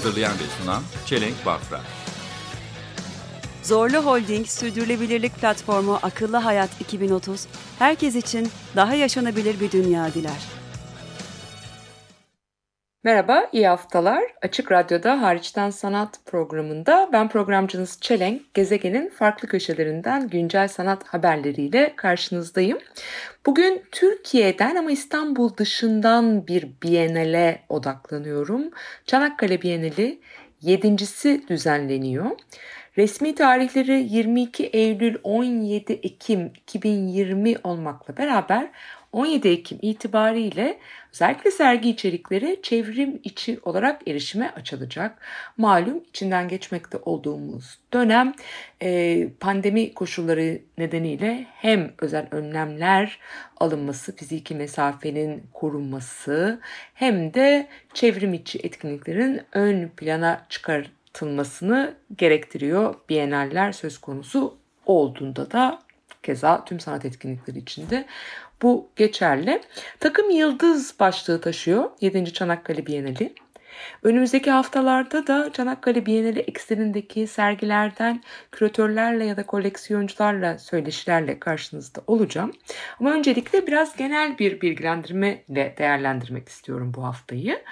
Hazırlayan ve sunan Çelenk Bafra Zorlu Holding Sürdürülebilirlik Platformu Akıllı Hayat 2030, herkes için daha yaşanabilir bir dünya diler. Merhaba, iyi haftalar. Açık Radyo'da Hariçten Sanat programında ben programcınız Çelenk, gezegenin farklı köşelerinden güncel sanat haberleriyle karşınızdayım. Bugün Türkiye'den ama İstanbul dışından bir Biennale odaklanıyorum. Çanakkale Bienali yedincisi düzenleniyor. Resmi tarihleri 22 Eylül 17 Ekim 2020 olmakla beraber 17 Ekim itibariyle özellikle sergi içerikleri çevrim içi olarak erişime açılacak. Malum içinden geçmekte olduğumuz dönem e, pandemi koşulları nedeniyle hem özel önlemler alınması, fiziki mesafenin korunması hem de çevrim içi etkinliklerin ön plana çıkartılmasını gerektiriyor. Biyenaller söz konusu olduğunda da keza tüm sanat etkinlikleri içinde bu geçerli. Takım Yıldız başlığı taşıyor 7. Çanakkale Bienali. Önümüzdeki haftalarda da Çanakkale Bienali eksenindeki sergilerden küratörlerle ya da koleksiyoncularla söyleşilerle karşınızda olacağım. Ama öncelikle biraz genel bir bilgilendirme ile değerlendirmek istiyorum bu haftayı.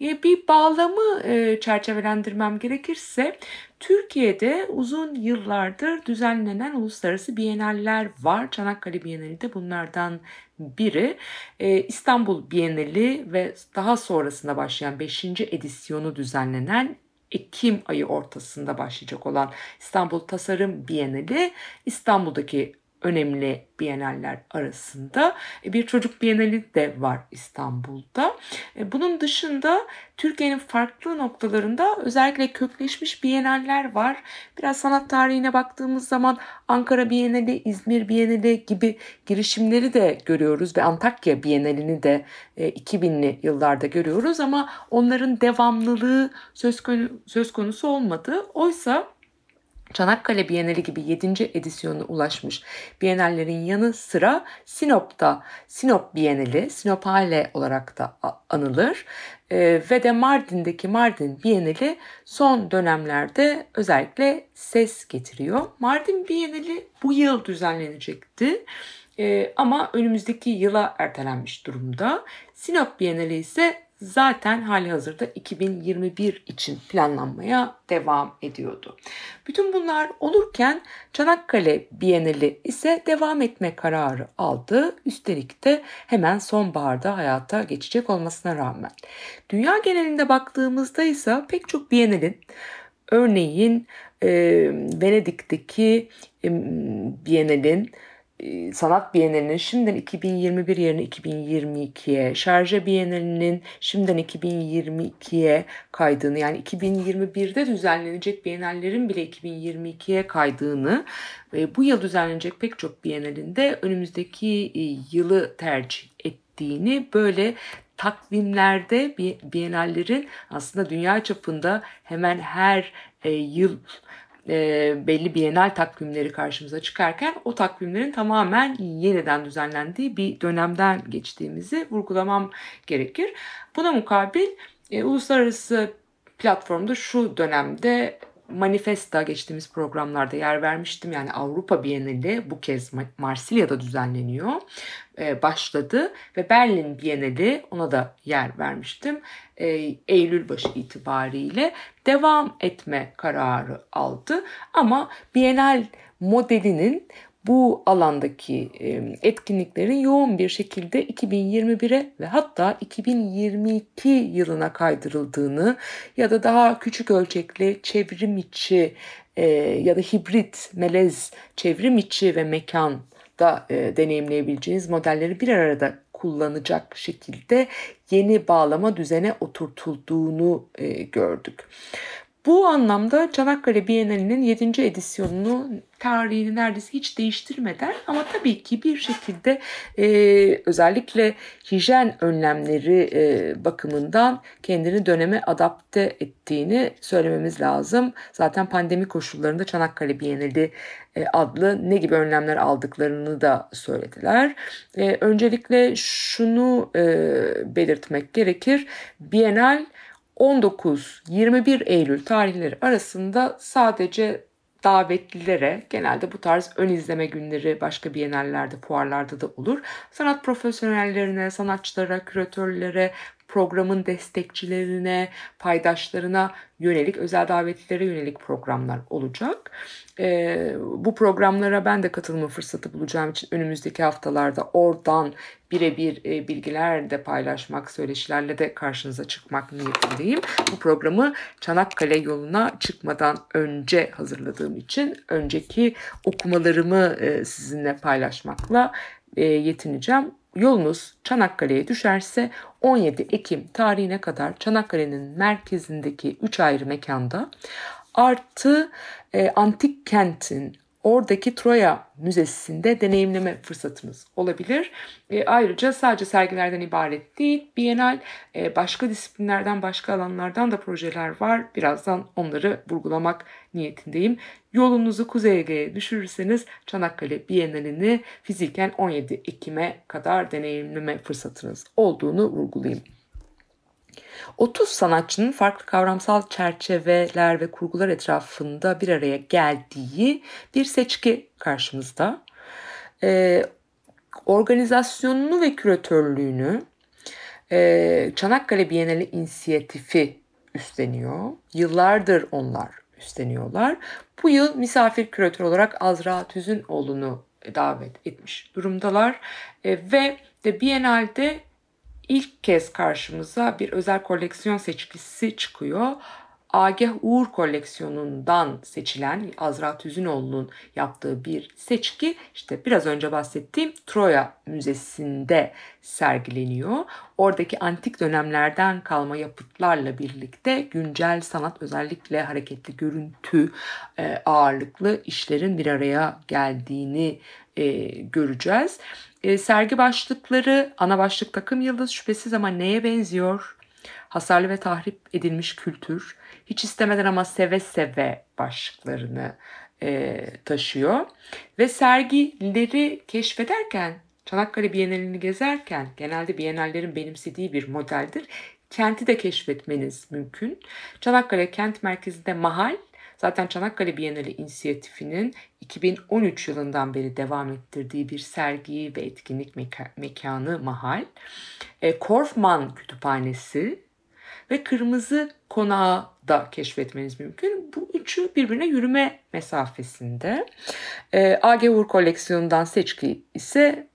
E, bir bağlamı e, çerçevelendirmem gerekirse Türkiye'de uzun yıllardır düzenlenen uluslararası bienaller var. Çanakkale Bienali de bunlardan biri. E, İstanbul Bienali ve daha sonrasında başlayan 5. edisyonu düzenlenen Ekim ayı ortasında başlayacak olan İstanbul Tasarım Bienali İstanbul'daki önemli bienaller arasında. E, bir çocuk bienali de var İstanbul'da. E, bunun dışında Türkiye'nin farklı noktalarında özellikle kökleşmiş bienaller var. Biraz sanat tarihine baktığımız zaman Ankara Bienali, İzmir Bienali gibi girişimleri de görüyoruz ve Antakya Bienalini de 2000'li e, yıllarda görüyoruz ama onların devamlılığı söz konusu olmadı. Oysa Çanakkale Bienali gibi 7. edisyonuna ulaşmış Bienallerin yanı sıra Sinop'ta Sinop Bienali, Sinopale olarak da anılır ee, ve de Mardin'deki Mardin Bienali son dönemlerde özellikle ses getiriyor. Mardin Bienali bu yıl düzenlenecekti. Ee, ama önümüzdeki yıla ertelenmiş durumda. Sinop Bienali ise zaten hali hazırda 2021 için planlanmaya devam ediyordu. Bütün bunlar olurken Çanakkale Bienali ise devam etme kararı aldı. Üstelik de hemen sonbaharda hayata geçecek olmasına rağmen. Dünya genelinde baktığımızda ise pek çok Bienalin örneğin e, Venedik'teki e, Bienalin sanat Bienalinin şimdiden 2021 yerine 2022'ye, Şarja Bienalinin şimdiden 2022'ye kaydığını yani 2021'de düzenlenecek Bienallerin bile 2022'ye kaydığını ve bu yıl düzenlenecek pek çok Bienalinde önümüzdeki yılı tercih ettiğini böyle takvimlerde Bienallerin aslında dünya çapında hemen her yıl e, belli bienal takvimleri karşımıza çıkarken o takvimlerin tamamen yeniden düzenlendiği bir dönemden geçtiğimizi vurgulamam gerekir. Buna mukabil e, uluslararası platformda şu dönemde Manifesta geçtiğimiz programlarda yer vermiştim. Yani Avrupa Bienali bu kez Marsilya'da düzenleniyor. Ee, başladı ve Berlin Bienali ona da yer vermiştim. Ee, Eylül başı itibariyle devam etme kararı aldı. Ama Bienal modelinin bu alandaki etkinliklerin yoğun bir şekilde 2021'e ve hatta 2022 yılına kaydırıldığını ya da daha küçük ölçekli çevrim içi ya da hibrit melez çevrim içi ve mekan da deneyimleyebileceğiniz modelleri bir arada kullanacak şekilde yeni bağlama düzene oturtulduğunu gördük. Bu anlamda Çanakkale Bienalinin 7. edisyonunu tarihini neredeyse hiç değiştirmeden ama tabii ki bir şekilde e, özellikle hijyen önlemleri e, bakımından kendini döneme adapte ettiğini söylememiz lazım. Zaten pandemi koşullarında Çanakkale Bienali e, adlı ne gibi önlemler aldıklarını da söylediler. E, öncelikle şunu e, belirtmek gerekir. Bienal 19-21 Eylül tarihleri arasında sadece davetlilere genelde bu tarz ön izleme günleri başka bienallerde, fuarlarda da olur. Sanat profesyonellerine, sanatçılara, küratörlere, programın destekçilerine, paydaşlarına yönelik, özel davetlilere yönelik programlar olacak. Ee, bu programlara ben de katılma fırsatı bulacağım için önümüzdeki haftalarda oradan birebir e, bilgiler de paylaşmak, söyleşilerle de karşınıza çıkmak niyetindeyim. Bu programı Çanakkale yoluna çıkmadan önce hazırladığım için önceki okumalarımı e, sizinle paylaşmakla e, yetineceğim. Yolunuz Çanakkale'ye düşerse 17 Ekim tarihine kadar Çanakkale'nin merkezindeki 3 ayrı mekanda artı e, antik kentin oradaki Troya Müzesi'nde deneyimleme fırsatınız olabilir. E, ayrıca sadece sergilerden ibaret değil, Bienal e, başka disiplinlerden, başka alanlardan da projeler var. Birazdan onları vurgulamak niyetindeyim. Yolunuzu Kuzey Ege'ye düşürürseniz Çanakkale Bienalini fiziken 17 Ekim'e kadar deneyimleme fırsatınız olduğunu vurgulayayım. 30 sanatçının farklı kavramsal çerçeveler ve kurgular etrafında bir araya geldiği bir seçki karşımızda. Ee, organizasyonunu ve küratörlüğünü e, Çanakkale Bienali inisiyatifi üstleniyor. Yıllardır onlar üstleniyorlar. Bu yıl misafir küratör olarak Azra Tüzünoğlu'nu davet etmiş durumdalar. E, ve de Bienal'de ilk kez karşımıza bir özel koleksiyon seçkisi çıkıyor. Agah Uğur koleksiyonundan seçilen Azra Tüzünoğlu'nun yaptığı bir seçki işte biraz önce bahsettiğim Troya Müzesi'nde sergileniyor. Oradaki antik dönemlerden kalma yapıtlarla birlikte güncel sanat özellikle hareketli görüntü e, ağırlıklı işlerin bir araya geldiğini e, göreceğiz. E, sergi başlıkları ana başlık takım yıldız şüphesiz ama neye benziyor? Hasarlı ve tahrip edilmiş kültür, hiç istemeden ama seve seve başlıklarını e, taşıyor. Ve sergileri keşfederken, Çanakkale Bienalini gezerken, genelde Bienallerin benimsediği bir modeldir. Kenti de keşfetmeniz mümkün. Çanakkale kent merkezinde mahal, Zaten Çanakkale Bienali inisiyatifinin 2013 yılından beri devam ettirdiği bir sergi ve etkinlik meka- mekanı mahal. E, Korfman Kütüphanesi ve Kırmızı Konağı da keşfetmeniz mümkün. Bu üçü birbirine yürüme mesafesinde. E, AG Uğur koleksiyonundan seçki ise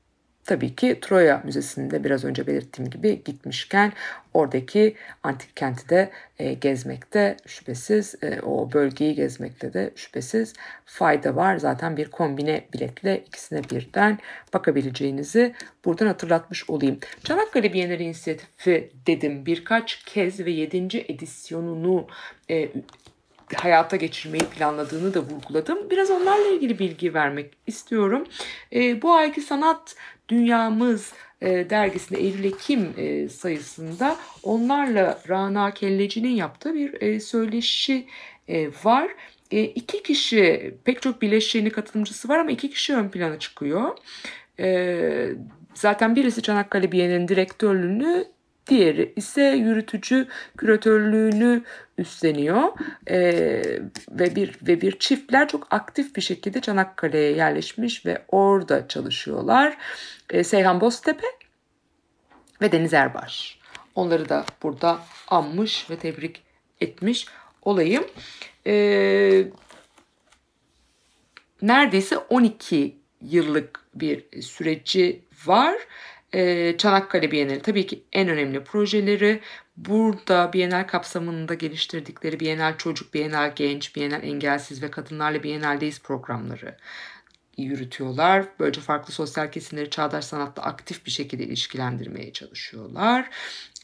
tabii ki Troya Müzesi'nde biraz önce belirttiğim gibi gitmişken oradaki antik kenti de e, gezmekte şüphesiz e, o bölgeyi gezmekte de şüphesiz fayda var. Zaten bir kombine biletle ikisine birden bakabileceğinizi buradan hatırlatmış olayım. Çanakkale Bienali İnisiyatifi dedim birkaç kez ve 7. edisyonunu e, hayata geçirmeyi planladığını da vurguladım. Biraz onlarla ilgili bilgi vermek istiyorum. E, bu ayki sanat dünyamız e, dergisinde Eylül-Ekim e, sayısında onlarla Rana Kelleci'nin yaptığı bir e, söyleşi var. İki kişi pek çok bileşiğini katılımcısı var ama iki kişi ön plana çıkıyor. Zaten birisi Çanakkale Bienali'nin direktörlüğünü Diğeri ise yürütücü küratörlüğünü üstleniyor ee, ve bir ve bir çiftler çok aktif bir şekilde Çanakkale'ye yerleşmiş ve orada çalışıyorlar. Ee, Seyhan Boztepe ve Deniz Erbaş. Onları da burada anmış ve tebrik etmiş olayım. Ee, neredeyse 12 yıllık bir süreci var. Ee, Çanakkale Bienali tabii ki en önemli projeleri. Burada Bienal kapsamında geliştirdikleri Bienal Çocuk, Bienal Genç, Bienal Engelsiz ve Kadınlarla Bienaldeyiz programları yürütüyorlar. Böylece farklı sosyal kesimleri çağdaş sanatla aktif bir şekilde ilişkilendirmeye çalışıyorlar.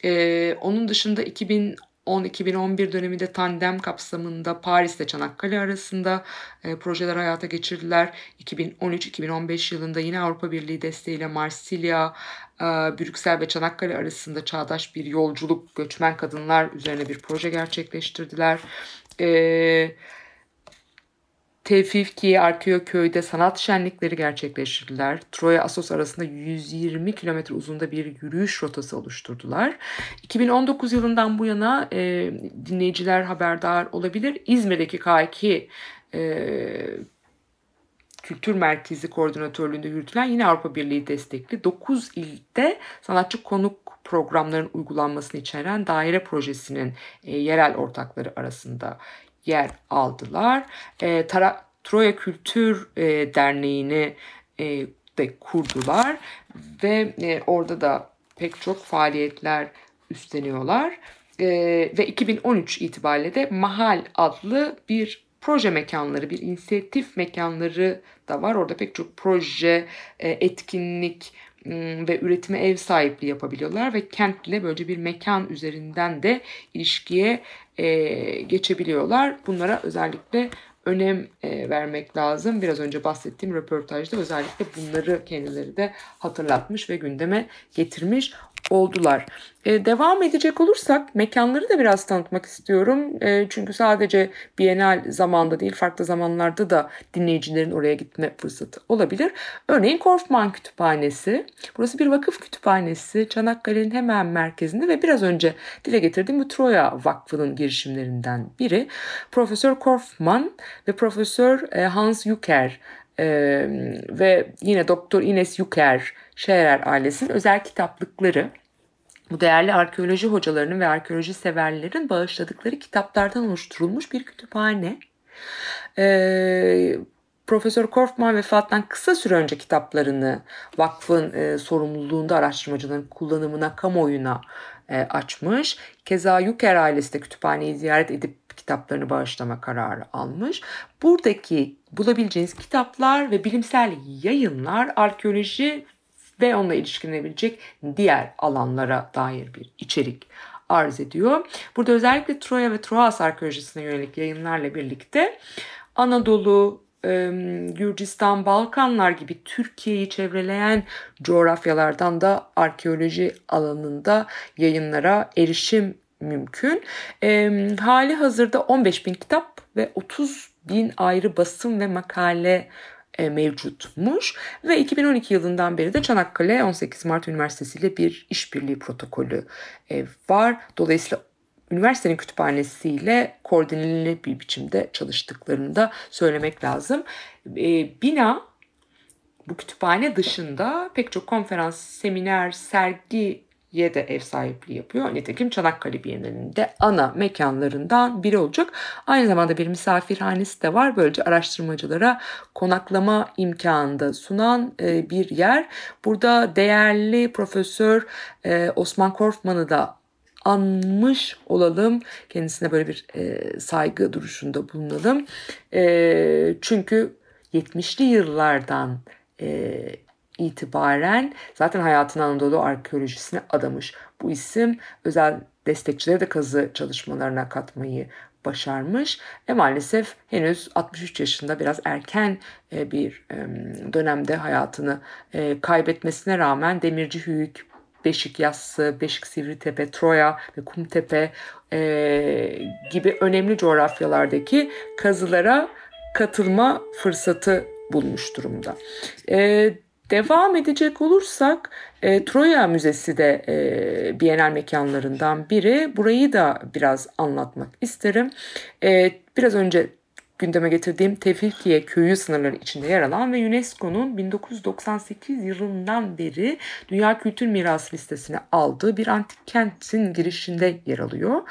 Ee, onun dışında 2000 2010-2011 döneminde tandem kapsamında Paris ile Çanakkale arasında e, projeler hayata geçirdiler. 2013-2015 yılında yine Avrupa Birliği desteğiyle Marsilya, e, Brüksel ve Çanakkale arasında çağdaş bir yolculuk göçmen kadınlar üzerine bir proje gerçekleştirdiler. E, Tevfifki Arkayoköy'de sanat şenlikleri gerçekleştirdiler. Troya Asos arasında 120 kilometre uzunda bir yürüyüş rotası oluşturdular. 2019 yılından bu yana e, dinleyiciler haberdar olabilir. İzmir'deki K2 e, Kültür Merkezi Koordinatörlüğünde yürütülen yine Avrupa Birliği destekli 9 ilde sanatçı konuk programların uygulanmasını içeren daire projesinin e, yerel ortakları arasında yer aldılar. E, Tara, Troya Kültür e, Derneği'ni e, de kurdular ve e, orada da pek çok faaliyetler üstleniyorlar. E, ve 2013 itibariyle de Mahal adlı bir proje mekanları, bir inisiyatif mekanları da var. Orada pek çok proje, e, etkinlik ve üretime ev sahipliği yapabiliyorlar ve kentle böylece bir mekan üzerinden de ilişkiye geçebiliyorlar. Bunlara özellikle önem e, vermek lazım. Biraz önce bahsettiğim röportajda özellikle bunları kendileri de hatırlatmış ve gündeme getirmiş oldular. E, devam edecek olursak mekanları da biraz tanıtmak istiyorum. E, çünkü sadece Bienal zamanda değil farklı zamanlarda da dinleyicilerin oraya gitme fırsatı olabilir. Örneğin Korfman Kütüphanesi. Burası bir vakıf kütüphanesi. Çanakkale'nin hemen merkezinde ve biraz önce dile getirdiğim bu Troya Vakfı'nın girişimlerinden biri. Profesör Korfman ve Profesör e, Hans Juker e, ve yine Doktor Ines Juker Scherer ailesinin özel kitaplıkları bu değerli arkeoloji hocalarının ve arkeoloji severlerin bağışladıkları kitaplardan oluşturulmuş bir kütüphane. Ee, Profesör Korfman vefattan kısa süre önce kitaplarını vakfın e, sorumluluğunda araştırmacıların kullanımına, kamuoyuna e, açmış. Keza Yuker ailesi de kütüphaneyi ziyaret edip kitaplarını bağışlama kararı almış. Buradaki bulabileceğiniz kitaplar ve bilimsel yayınlar arkeoloji ve onunla ilişkilenebilecek diğer alanlara dair bir içerik arz ediyor. Burada özellikle Troya ve Troas arkeolojisine yönelik yayınlarla birlikte Anadolu, Gürcistan, Balkanlar gibi Türkiye'yi çevreleyen coğrafyalardan da arkeoloji alanında yayınlara erişim mümkün. Hali hazırda 15 bin kitap ve 30 bin ayrı basın ve makale e, mevcutmuş ve 2012 yılından beri de Çanakkale 18 Mart Üniversitesi ile bir işbirliği protokolü e, var. Dolayısıyla üniversitenin kütüphanesiyle koordineli bir biçimde çalıştıklarını da söylemek lazım. E, bina bu kütüphane dışında pek çok konferans, seminer, sergi ye de ev sahipliği yapıyor. Nitekim Çanakkale Bienalinde ana mekanlarından biri olacak. Aynı zamanda bir misafirhanesi de var. Böylece araştırmacılara konaklama imkanı da sunan e, bir yer. Burada değerli Profesör e, Osman Korfman'ı da anmış olalım. Kendisine böyle bir e, saygı duruşunda bulunalım. çünkü 70'li yıllardan itibaren zaten hayatını Anadolu arkeolojisine adamış. Bu isim özel destekçileri de kazı çalışmalarına katmayı başarmış ve maalesef henüz 63 yaşında biraz erken e, bir dönemde hayatını e, kaybetmesine rağmen Demirci Hüyük, Beşik Yassı, Beşik Sivritepe, Troya ve Kumtepe e, gibi önemli coğrafyalardaki kazılara katılma fırsatı bulmuş durumda. E, Devam edecek olursak e, Troya Müzesi de e, Bienal mekanlarından biri. Burayı da biraz anlatmak isterim. E, biraz önce gündeme getirdiğim Tevfikiye köyü sınırları içinde yer alan ve UNESCO'nun 1998 yılından beri Dünya Kültür Mirası listesine aldığı bir antik kentin girişinde yer alıyor.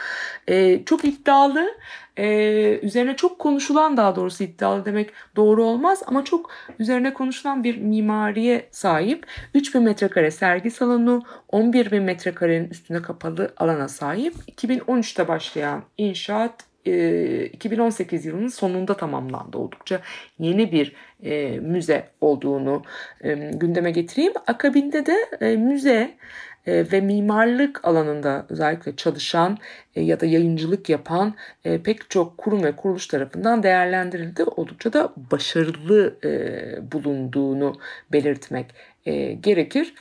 Ee, çok iddialı, e, üzerine çok konuşulan daha doğrusu iddialı demek doğru olmaz ama çok üzerine konuşulan bir mimariye sahip. 3000 metrekare sergi salonu, 11 bin metrekarenin üstüne kapalı alana sahip. 2013'te başlayan inşaat e, 2018 yılının sonunda tamamlandı. Oldukça yeni bir e, müze olduğunu e, gündeme getireyim. Akabinde de e, müze e, ve mimarlık alanında özellikle çalışan e, ya da yayıncılık yapan e, pek çok kurum ve kuruluş tarafından değerlendirildi. Oldukça da başarılı e, bulunduğunu belirtmek e, gerekir.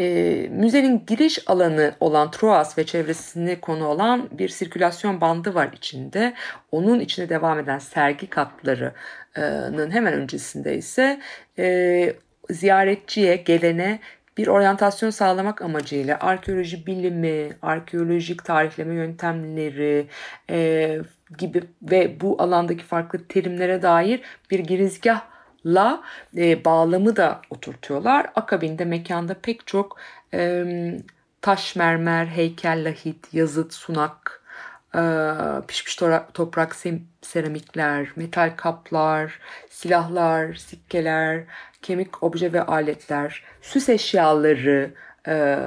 E, müzenin giriş alanı olan Troas ve çevresini konu olan bir sirkülasyon bandı var içinde. Onun içine devam eden sergi katlarının hemen öncesinde ise e, ziyaretçiye, gelene bir oryantasyon sağlamak amacıyla arkeoloji bilimi, arkeolojik tarihleme yöntemleri e, gibi ve bu alandaki farklı terimlere dair bir girizgah la e, bağlamı da oturtuyorlar. Akabinde mekanda pek çok e, taş mermer, heykel, lahit, yazıt, sunak, e, pişmiş toprak seramikler, metal kaplar, silahlar, sikkeler, kemik obje ve aletler, süs eşyaları e,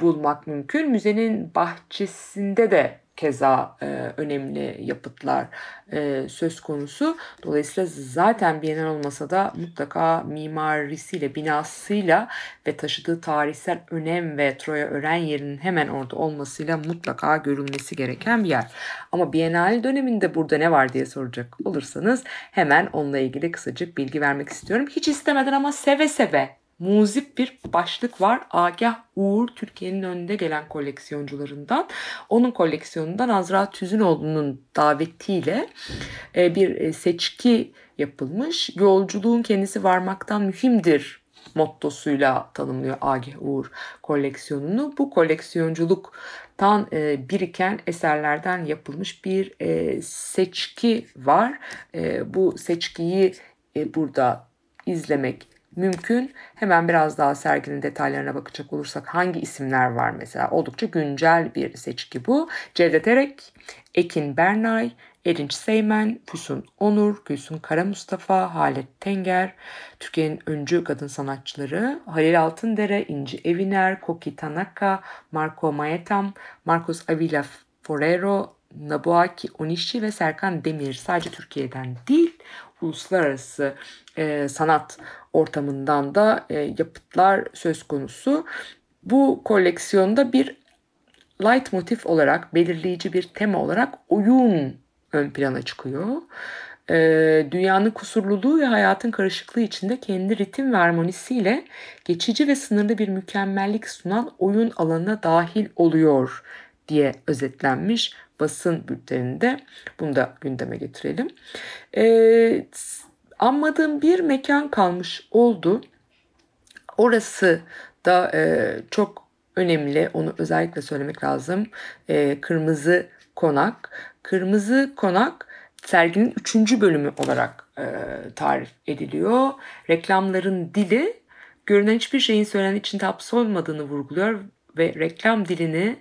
bulmak mümkün. Müzenin bahçesinde de keza e, önemli yapıtlar e, söz konusu. Dolayısıyla zaten Bienal olmasa da mutlaka mimarisiyle, binasıyla ve taşıdığı tarihsel önem ve Troya öğren yerinin hemen orada olmasıyla mutlaka görülmesi gereken bir yer. Ama Bienal döneminde burada ne var diye soracak olursanız hemen onunla ilgili kısacık bilgi vermek istiyorum. Hiç istemeden ama seve seve muzip bir başlık var. Agah Uğur Türkiye'nin önünde gelen koleksiyoncularından. Onun koleksiyonundan Azra Tüzünoğlu'nun davetiyle e, bir e, seçki yapılmış. Yolculuğun kendisi varmaktan mühimdir mottosuyla tanımlıyor Agah Uğur koleksiyonunu. Bu koleksiyonculuktan e, biriken eserlerden yapılmış bir seçki var. Bu seçkiyi burada izlemek mümkün. Hemen biraz daha serginin detaylarına bakacak olursak hangi isimler var mesela? Oldukça güncel bir seçki bu. Cevdet Erek, Ekin Bernay, Erinç Seymen, Füsun Onur, Gülsün Kara Mustafa, Halet Tenger, Türkiye'nin öncü kadın sanatçıları, Halil Altındere, İnci Eviner, Koki Tanaka, Marco Maetam, Marcos Avila Forero, Nabuaki Onishi ve Serkan Demir sadece Türkiye'den değil uluslararası e, sanat ortamından da e, yapıtlar söz konusu. Bu koleksiyonda bir light motif olarak belirleyici bir tema olarak oyun ön plana çıkıyor. Ee, dünyanın kusurluluğu ve hayatın karışıklığı içinde kendi ritim ve harmonisiyle geçici ve sınırlı bir mükemmellik sunan oyun alanına dahil oluyor diye özetlenmiş basın bülteninde. Bunu da gündeme getirelim. Ee, anmadığım bir mekan kalmış oldu. Orası da e, çok önemli. Onu özellikle söylemek lazım. E, Kırmızı Konak. Kırmızı Konak serginin üçüncü bölümü olarak e, tarif ediliyor. Reklamların dili görünen hiçbir şeyin söylenen içinde hapsolmadığını vurguluyor ve reklam dilini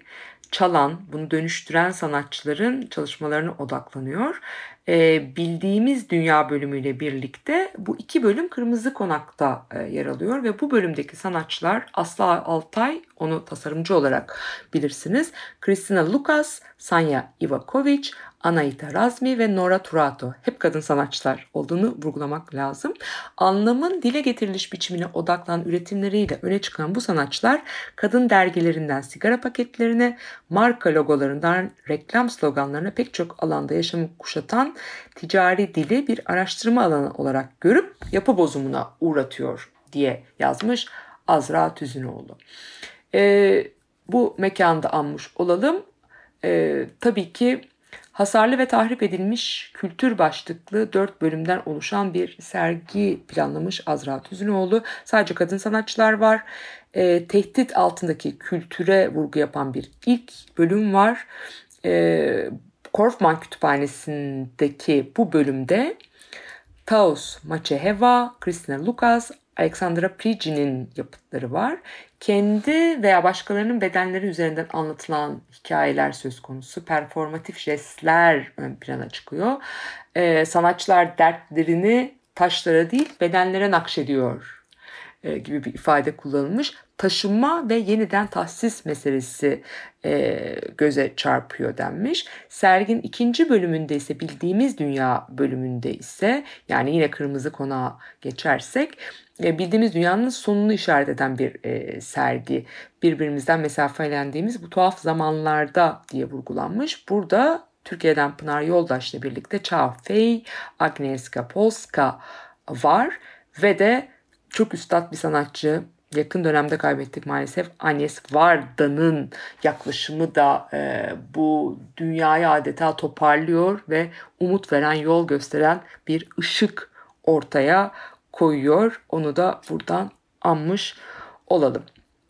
çalan, bunu dönüştüren sanatçıların çalışmalarına odaklanıyor. E, bildiğimiz dünya bölümüyle birlikte bu iki bölüm Kırmızı Konak'ta e, yer alıyor ve bu bölümdeki sanatçılar Asla Altay, onu tasarımcı olarak bilirsiniz. Kristina Lukas, Sanya Ivakovic, Anaita Razmi ve Nora Turato hep kadın sanatçılar olduğunu vurgulamak lazım. Anlamın dile getiriliş biçimine odaklanan üretimleriyle öne çıkan bu sanatçılar kadın dergilerinden sigara paketlerine, marka logolarından reklam sloganlarına pek çok alanda yaşamı kuşatan ticari dili bir araştırma alanı olarak görüp yapı bozumuna uğratıyor diye yazmış Azra Tüzünoğlu. Ee, bu mekanda anmış olalım. Ee, tabii ki hasarlı ve tahrip edilmiş kültür başlıklı dört bölümden oluşan bir sergi planlamış Azra Tüzünoğlu. Sadece kadın sanatçılar var. E, tehdit altındaki kültüre vurgu yapan bir ilk bölüm var. E, Korfman Kütüphanesi'ndeki bu bölümde Taos Macheheva, Kristina Lucas, Alexandra Prigi'nin yapıtları var. Kendi veya başkalarının bedenleri üzerinden anlatılan hikayeler söz konusu. Performatif jestler ön plana çıkıyor. Ee, sanatçılar dertlerini taşlara değil bedenlere nakşediyor e, gibi bir ifade kullanılmış. taşınma ve yeniden tahsis meselesi e, göze çarpıyor denmiş. Sergin ikinci bölümünde ise bildiğimiz dünya bölümünde ise yani yine kırmızı konağa geçersek bildiğimiz dünyanın sonunu işaret eden bir e, sergi. Birbirimizden mesafelendiğimiz bu tuhaf zamanlarda diye vurgulanmış. Burada Türkiye'den Pınar Yoldaş'la birlikte Chao Fei, Agnieszka Polska var ve de çok üstad bir sanatçı yakın dönemde kaybettik maalesef Agnes Varda'nın yaklaşımı da e, bu dünyayı adeta toparlıyor ve umut veren yol gösteren bir ışık ortaya koyuyor. Onu da buradan anmış olalım.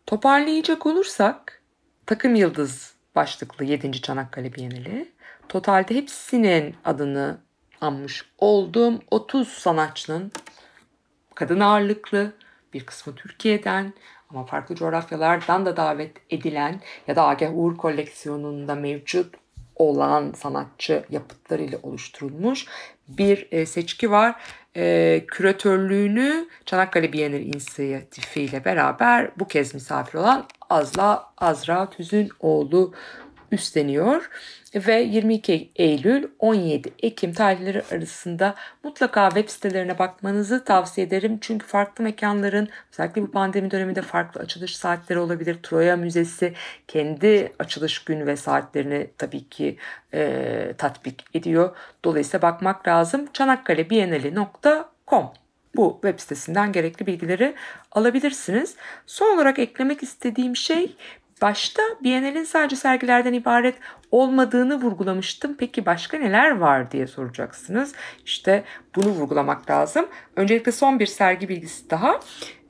Toparlayacak olursak takım yıldız başlıklı 7. Çanakkale Bienali. Totalde hepsinin adını anmış oldum. 30 sanatçının kadın ağırlıklı bir kısmı Türkiye'den ama farklı coğrafyalardan da davet edilen ya da Agah Uğur koleksiyonunda mevcut olan sanatçı yapıtlarıyla oluşturulmuş bir e, seçki var. E, küratörlüğünü Çanakkale Bienali İnisiyatifi ile beraber bu kez misafir olan Azla Azra Tüzünoğlu üstleniyor ve 22 Eylül 17 Ekim tarihleri arasında mutlaka web sitelerine bakmanızı tavsiye ederim. Çünkü farklı mekanların özellikle bu pandemi döneminde farklı açılış saatleri olabilir. Troya Müzesi kendi açılış gün ve saatlerini tabii ki e, tatbik ediyor. Dolayısıyla bakmak lazım. çanakkalebienali.com bu web sitesinden gerekli bilgileri alabilirsiniz. Son olarak eklemek istediğim şey Başta Biennale'in sadece sergilerden ibaret olmadığını vurgulamıştım. Peki başka neler var diye soracaksınız. İşte bunu vurgulamak lazım. Öncelikle son bir sergi bilgisi daha.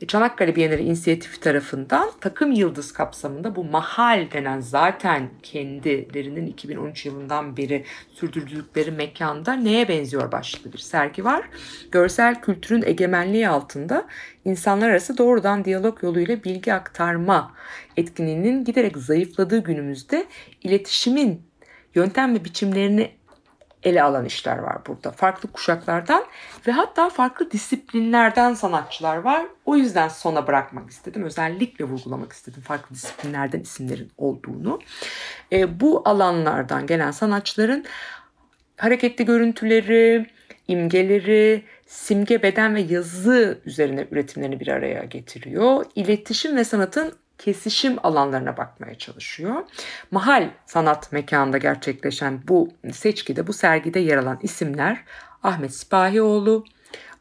Çanakkale Bienali inisiyatifi tarafından takım yıldız kapsamında bu mahal denen zaten kendilerinin 2013 yılından beri sürdürdükleri mekanda neye benziyor başlıklı bir sergi var. Görsel kültürün egemenliği altında insanlar arası doğrudan diyalog yoluyla bilgi aktarma etkinliğinin giderek zayıfladığı günümüzde iletişimin yöntem ve biçimlerini ele alan işler var burada. Farklı kuşaklardan ve hatta farklı disiplinlerden sanatçılar var. O yüzden sona bırakmak istedim. Özellikle vurgulamak istedim farklı disiplinlerden isimlerin olduğunu. E, bu alanlardan gelen sanatçıların hareketli görüntüleri, imgeleri, simge, beden ve yazı üzerine üretimlerini bir araya getiriyor. İletişim ve sanatın kesişim alanlarına bakmaya çalışıyor. Mahal sanat mekanında gerçekleşen bu seçkide, bu sergide yer alan isimler Ahmet Sipahioğlu,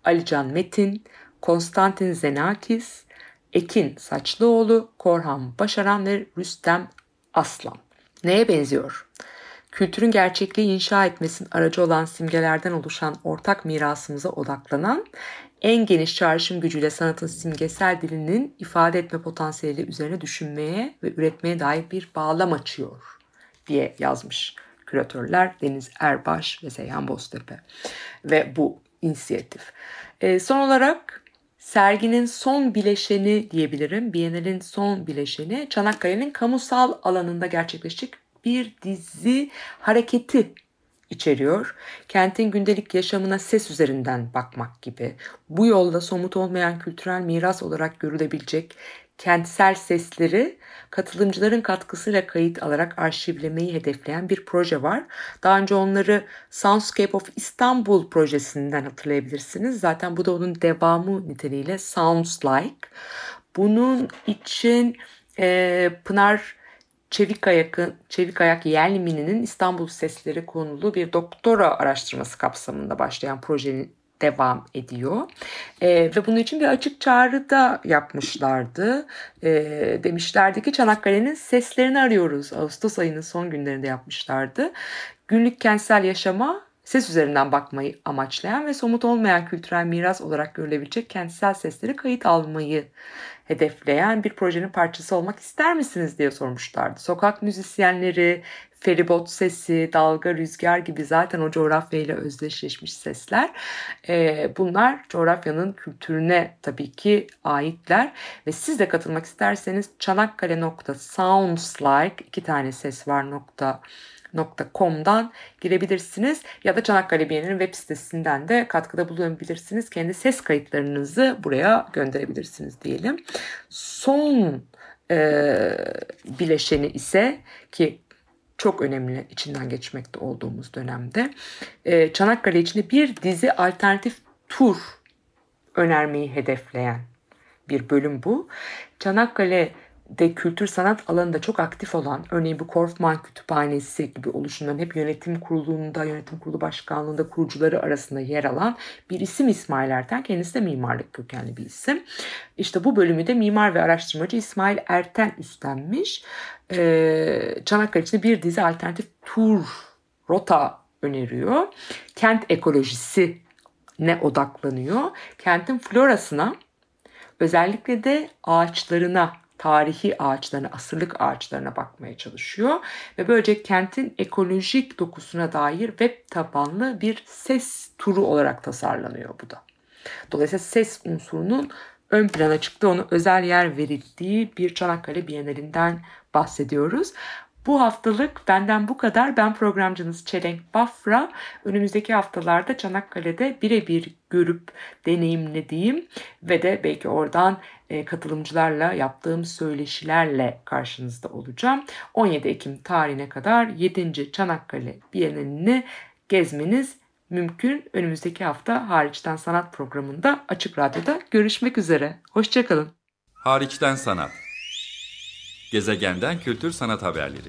Alican Metin, Konstantin Zenakis, Ekin Saçlıoğlu, Korhan Başaran ve Rüstem Aslan. Neye benziyor? Kültürün gerçekliği inşa etmesinin aracı olan simgelerden oluşan ortak mirasımıza odaklanan en geniş çağrışım gücüyle sanatın simgesel dilinin ifade etme potansiyeli üzerine düşünmeye ve üretmeye dair bir bağlam açıyor diye yazmış küratörler Deniz Erbaş ve Seyhan Boztepe ve bu inisiyatif. E, son olarak serginin son bileşeni diyebilirim. Bienal'in son bileşeni Çanakkale'nin kamusal alanında gerçekleşecek bir dizi hareketi içeriyor. Kentin gündelik yaşamına ses üzerinden bakmak gibi. Bu yolda somut olmayan kültürel miras olarak görülebilecek kentsel sesleri katılımcıların katkısıyla kayıt alarak arşivlemeyi hedefleyen bir proje var. Daha önce onları Soundscape of Istanbul projesinden hatırlayabilirsiniz. Zaten bu da onun devamı niteliğiyle Sounds Like. Bunun için e, Pınar Çevik, Ayak'ın, Çevik Ayak Yelmini'nin İstanbul Sesleri konulu bir doktora araştırması kapsamında başlayan projenin devam ediyor. E, ve bunun için bir açık çağrı da yapmışlardı. E, demişlerdi ki Çanakkale'nin seslerini arıyoruz. Ağustos ayının son günlerinde yapmışlardı. Günlük kentsel yaşama ses üzerinden bakmayı amaçlayan ve somut olmayan kültürel miras olarak görülebilecek kentsel sesleri kayıt almayı hedefleyen bir projenin parçası olmak ister misiniz diye sormuşlardı. Sokak müzisyenleri, feribot sesi, dalga, rüzgar gibi zaten o coğrafyayla özdeşleşmiş sesler. Ee, bunlar coğrafyanın kültürüne tabii ki aitler ve siz de katılmak isterseniz çanakkale.soundslike iki tane ses var nokta www.çanakkale.com'dan girebilirsiniz ya da Çanakkale Bienali'nin web sitesinden de katkıda bulunabilirsiniz. Kendi ses kayıtlarınızı buraya gönderebilirsiniz diyelim. Son e, bileşeni ise ki çok önemli içinden geçmekte olduğumuz dönemde e, Çanakkale içinde bir dizi alternatif tur önermeyi hedefleyen bir bölüm bu. Çanakkale de kültür sanat alanında çok aktif olan örneğin bu Korfman Kütüphanesi gibi oluşumların hep yönetim kurulunda, yönetim kurulu başkanlığında kurucuları arasında yer alan bir isim İsmail Erten. Kendisi de mimarlık kökenli bir isim. İşte bu bölümü de mimar ve araştırmacı İsmail Erten üstlenmiş. Ee, Çanakkale için bir dizi alternatif tur, rota öneriyor. Kent ekolojisi ne odaklanıyor. Kentin florasına özellikle de ağaçlarına tarihi ağaçlarına, asırlık ağaçlarına bakmaya çalışıyor. Ve böylece kentin ekolojik dokusuna dair web tabanlı bir ses turu olarak tasarlanıyor bu da. Dolayısıyla ses unsurunun ön plana çıktı, onu özel yer verildiği bir Çanakkale Bienalinden bahsediyoruz. Bu haftalık benden bu kadar. Ben programcınız Çelenk Bafra. Önümüzdeki haftalarda Çanakkale'de birebir görüp deneyimlediğim ve de belki oradan katılımcılarla yaptığım söyleşilerle karşınızda olacağım. 17 Ekim tarihine kadar 7. Çanakkale Bienalini gezmeniz mümkün. Önümüzdeki hafta Hariçten Sanat programında Açık Radyo'da görüşmek üzere. Hoşçakalın. Hariçten Sanat Gezegenden Kültür Sanat Haberleri